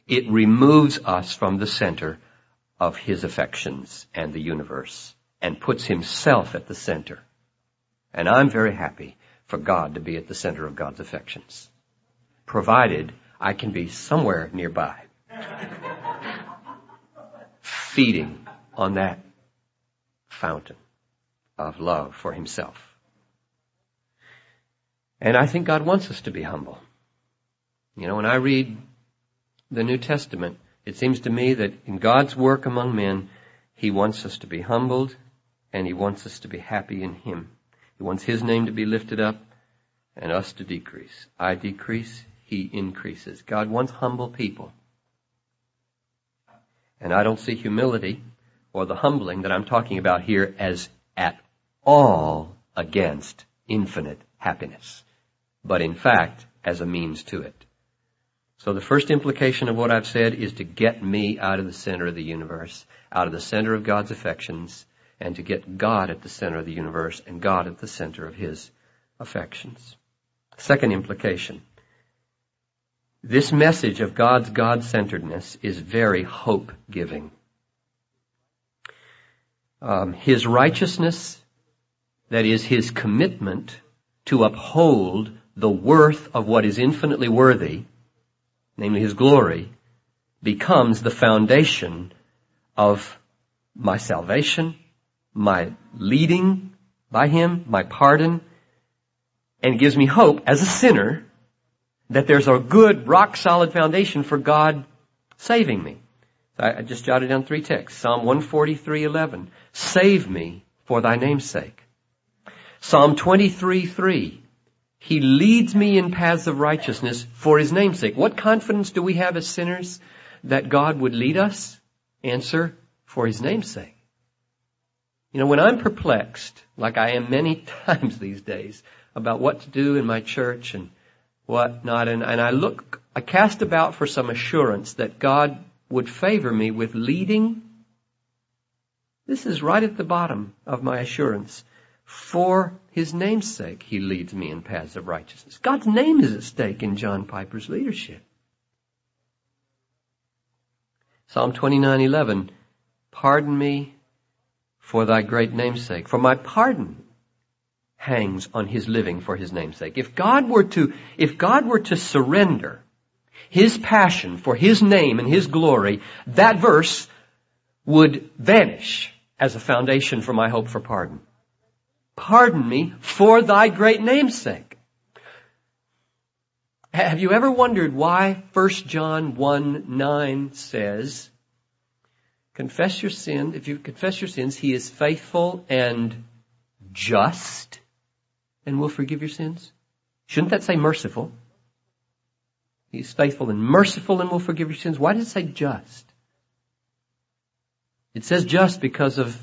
It removes us from the center of His affections and the universe and puts Himself at the center. And I'm very happy for God to be at the center of God's affections. Provided I can be somewhere nearby. feeding on that fountain of love for himself. And I think God wants us to be humble. You know, when I read the New Testament, it seems to me that in God's work among men, He wants us to be humbled and He wants us to be happy in Him. He wants His name to be lifted up and us to decrease. I decrease, He increases. God wants humble people. And I don't see humility or the humbling that I'm talking about here as at all against infinite happiness, but in fact as a means to it. So the first implication of what I've said is to get me out of the center of the universe, out of the center of God's affections, and to get God at the center of the universe and God at the center of His affections. Second implication. This message of God's God-centeredness is very hope-giving. Um, his righteousness, that is his commitment to uphold the worth of what is infinitely worthy, namely His glory, becomes the foundation of my salvation, my leading by Him, my pardon, and gives me hope as a sinner that there's a good, rock solid foundation for God saving me. I just jotted down three texts. Psalm 143:11. Save me for thy name's sake. Psalm 23:3. He leads me in paths of righteousness for his name's sake. What confidence do we have as sinners that God would lead us? Answer, for his name's sake. You know, when I'm perplexed, like I am many times these days, about what to do in my church and what not, and, and I look, I cast about for some assurance that God would favor me with leading. This is right at the bottom of my assurance. For his name's sake, he leads me in paths of righteousness. God's name is at stake in John Piper's leadership. Psalm 29:11 Pardon me for thy great name's sake. For my pardon hangs on his living for his name's sake. If God were to, if God were to surrender his passion for his name and his glory, that verse would vanish as a foundation for my hope for pardon. Pardon me for thy great name's sake. Have you ever wondered why 1 John 1 9 says, Confess your sin. If you confess your sins, He is faithful and just and will forgive your sins. Shouldn't that say merciful? He's faithful and merciful and will forgive your sins. Why does it say just? It says just because of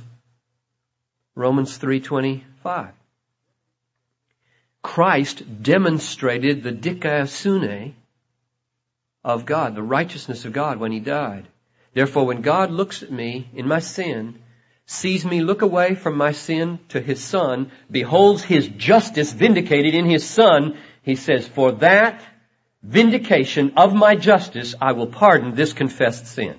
Romans 3.25. Christ demonstrated the dikaiosune of God, the righteousness of God when He died. Therefore, when God looks at me in my sin, sees me look away from my sin to His Son, beholds His justice vindicated in His Son, He says, for that vindication of my justice, I will pardon this confessed sin.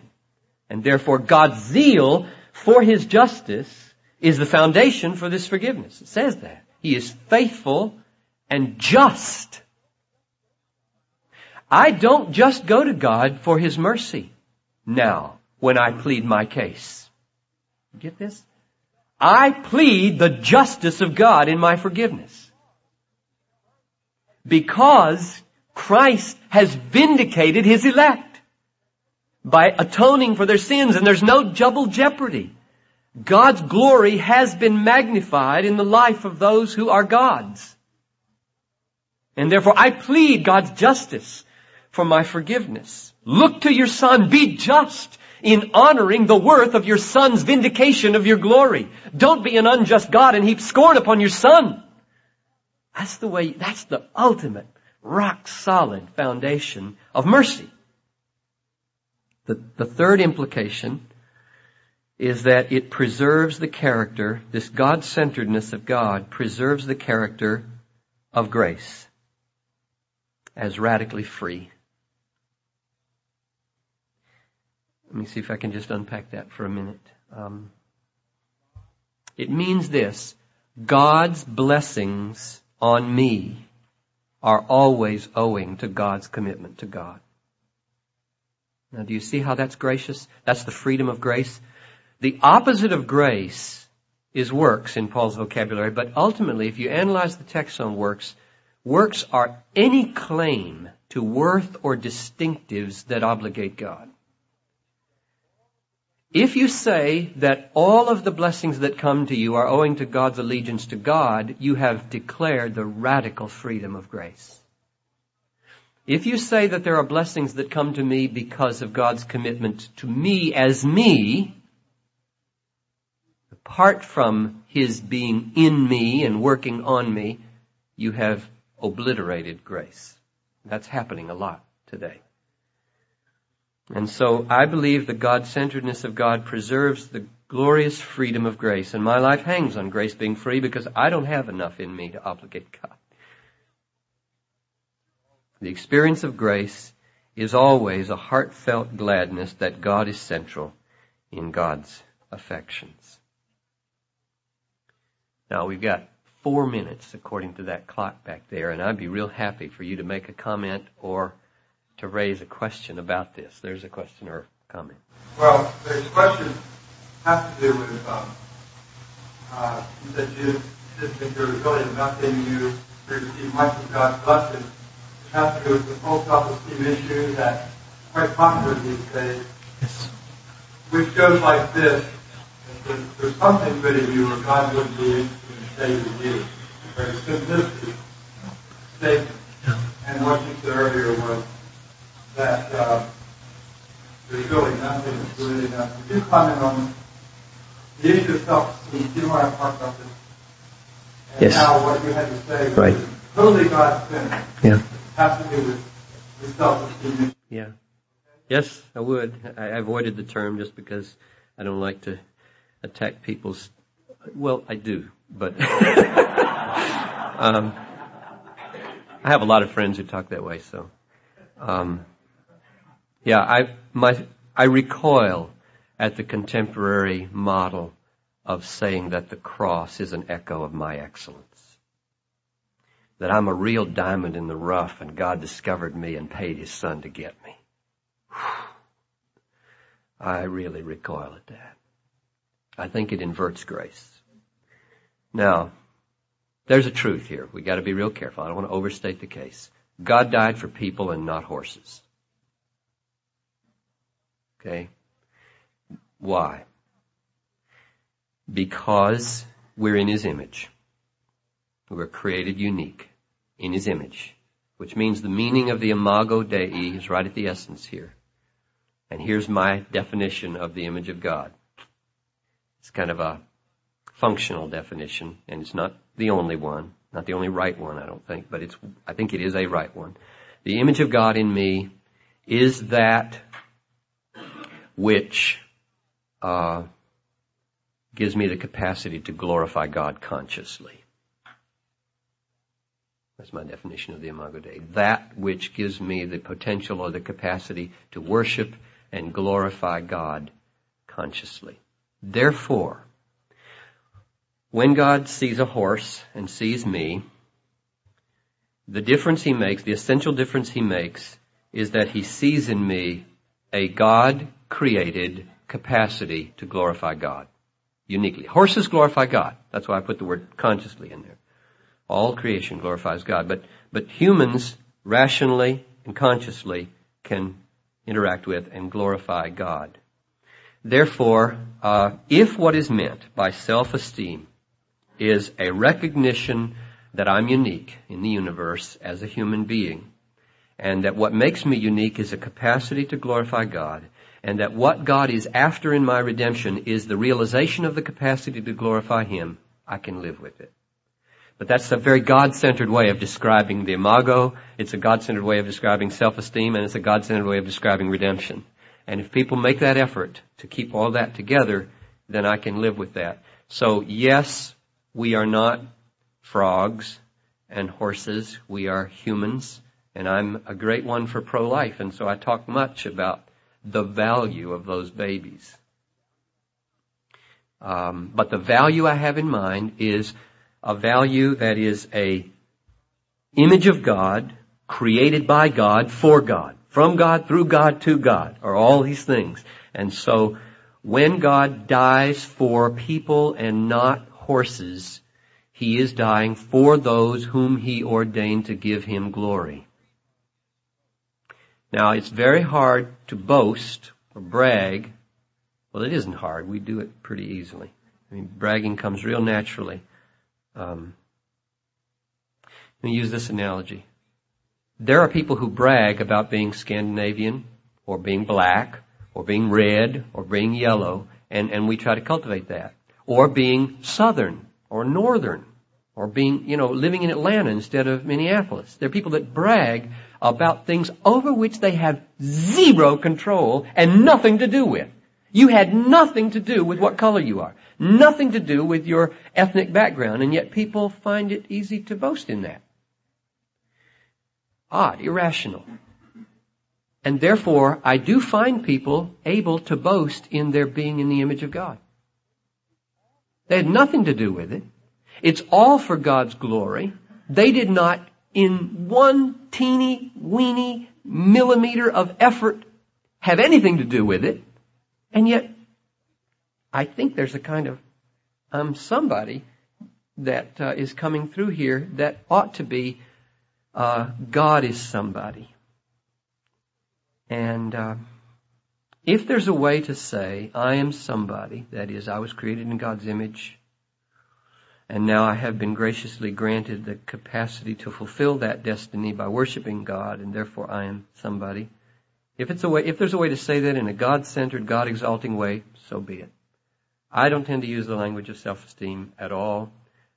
And therefore God's zeal for His justice is the foundation for this forgiveness. It says that. He is faithful and just. I don't just go to God for His mercy now when I plead my case. Get this? I plead the justice of God in my forgiveness. Because Christ has vindicated His elect by atoning for their sins and there's no double jeopardy. God's glory has been magnified in the life of those who are God's. And therefore I plead God's justice for my forgiveness. Look to your son. Be just in honoring the worth of your son's vindication of your glory. Don't be an unjust God and heap scorn upon your son. That's the way, that's the ultimate rock solid foundation of mercy. The, the third implication is that it preserves the character, this God-centeredness of God preserves the character of grace as radically free. Let me see if I can just unpack that for a minute. Um, it means this God's blessings on me are always owing to God's commitment to God. Now, do you see how that's gracious? That's the freedom of grace. The opposite of grace is works in Paul's vocabulary, but ultimately, if you analyze the text on works, works are any claim to worth or distinctives that obligate God. If you say that all of the blessings that come to you are owing to God's allegiance to God, you have declared the radical freedom of grace. If you say that there are blessings that come to me because of God's commitment to me as me, apart from His being in me and working on me, you have obliterated grace. That's happening a lot today. And so I believe the God-centeredness of God preserves the glorious freedom of grace. And my life hangs on grace being free because I don't have enough in me to obligate God. The experience of grace is always a heartfelt gladness that God is central in God's affections. Now we've got four minutes according to that clock back there, and I'd be real happy for you to make a comment or to raise a question about this. There's a question or comment. Well, the question has to do with, um, uh, you said you didn't think there was really enough in you receive much of God's blessing. It has to do with the full self-esteem issue that's quite popular these days. Yes. Which goes like this. There's, there's something good in you or God wouldn't be interested in staying with you. Very simplistic statement. And what you said earlier was that uh, there's really nothing that's really enough. Would you comment on the issue of self-esteem? You know what I'm talking about this? And Yes. what you had to say was Right. totally God's thing. Yeah. It has to do with, with self-esteem issue. Yeah. Yes, I would. I I avoided the term just because I don't like to attack people's. Well, I do, but um, I have a lot of friends who talk that way. So, um, yeah, I my I recoil at the contemporary model of saying that the cross is an echo of my excellence. That I'm a real diamond in the rough and God discovered me and paid his son to get me. I really recoil at that. I think it inverts grace. Now, there's a truth here. We gotta be real careful. I don't want to overstate the case. God died for people and not horses. Okay? Why? Because we're in His image. We're created unique in His image. Which means the meaning of the imago Dei is right at the essence here. And here's my definition of the image of God. It's kind of a functional definition, and it's not the only one, not the only right one, I don't think, but it's, I think it is a right one. The image of God in me is that which uh, gives me the capacity to glorify God consciously. That's my definition of the Imago Dei. That which gives me the potential or the capacity to worship and glorify God consciously. Therefore, when God sees a horse and sees me, the difference he makes, the essential difference he makes, is that he sees in me a God created capacity to glorify God. Uniquely. Horses glorify God. That's why I put the word consciously in there. All creation glorifies God. But, but humans rationally and consciously can interact with and glorify God. Therefore, uh, if what is meant by self-esteem is a recognition that I'm unique in the universe as a human being, and that what makes me unique is a capacity to glorify God, and that what God is after in my redemption is the realization of the capacity to glorify Him, I can live with it. But that's a very God-centered way of describing the imago. It's a God-centered way of describing self-esteem, and it's a God-centered way of describing redemption. And if people make that effort to keep all that together, then I can live with that. So yes, we are not frogs and horses. We are humans. And I'm a great one for pro-life. And so I talk much about the value of those babies. Um, but the value I have in mind is a value that is a image of God, created by God, for God. From God, through God, to God, are all these things. And so, when God dies for people and not horses, He is dying for those whom He ordained to give Him glory. Now, it's very hard to boast or brag. Well, it isn't hard. We do it pretty easily. I mean, bragging comes real naturally. Um, let me use this analogy. There are people who brag about being Scandinavian, or being black, or being red, or being yellow, and, and we try to cultivate that. Or being southern, or northern, or being, you know, living in Atlanta instead of Minneapolis. There are people that brag about things over which they have zero control and nothing to do with. You had nothing to do with what color you are. Nothing to do with your ethnic background, and yet people find it easy to boast in that. Odd, irrational. And therefore, I do find people able to boast in their being in the image of God. They had nothing to do with it. It's all for God's glory. They did not in one teeny weeny millimeter of effort have anything to do with it. And yet, I think there's a kind of, um, somebody that uh, is coming through here that ought to be, uh, God is somebody. And, uh, if there's a way to say, I am somebody, that is, I was created in God's image, and now I have been graciously granted the capacity to fulfill that destiny by worshiping God, and therefore I am somebody. If it's a way, if there's a way to say that in a God-centered, God-exalting way, so be it. I don't tend to use the language of self-esteem at all.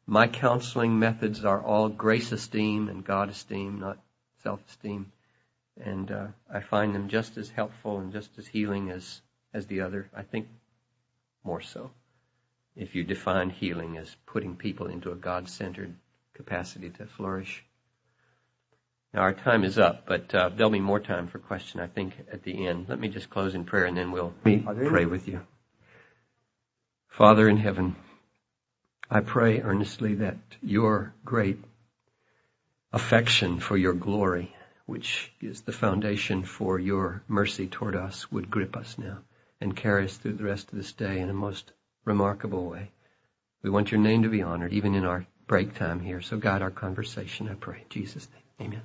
My counseling methods are all grace esteem and God esteem, not self-esteem and uh, I find them just as helpful and just as healing as as the other. I think more so. If you define healing as putting people into a God-centered capacity to flourish. Now our time is up, but uh, there'll be more time for question, I think, at the end. Let me just close in prayer and then we'll pray with you. Father in heaven, I pray earnestly that your great affection for your glory which is the foundation for your mercy toward us, would grip us now and carry us through the rest of this day in a most remarkable way. We want your name to be honored, even in our break time here. So guide our conversation, I pray. In Jesus' name. Amen.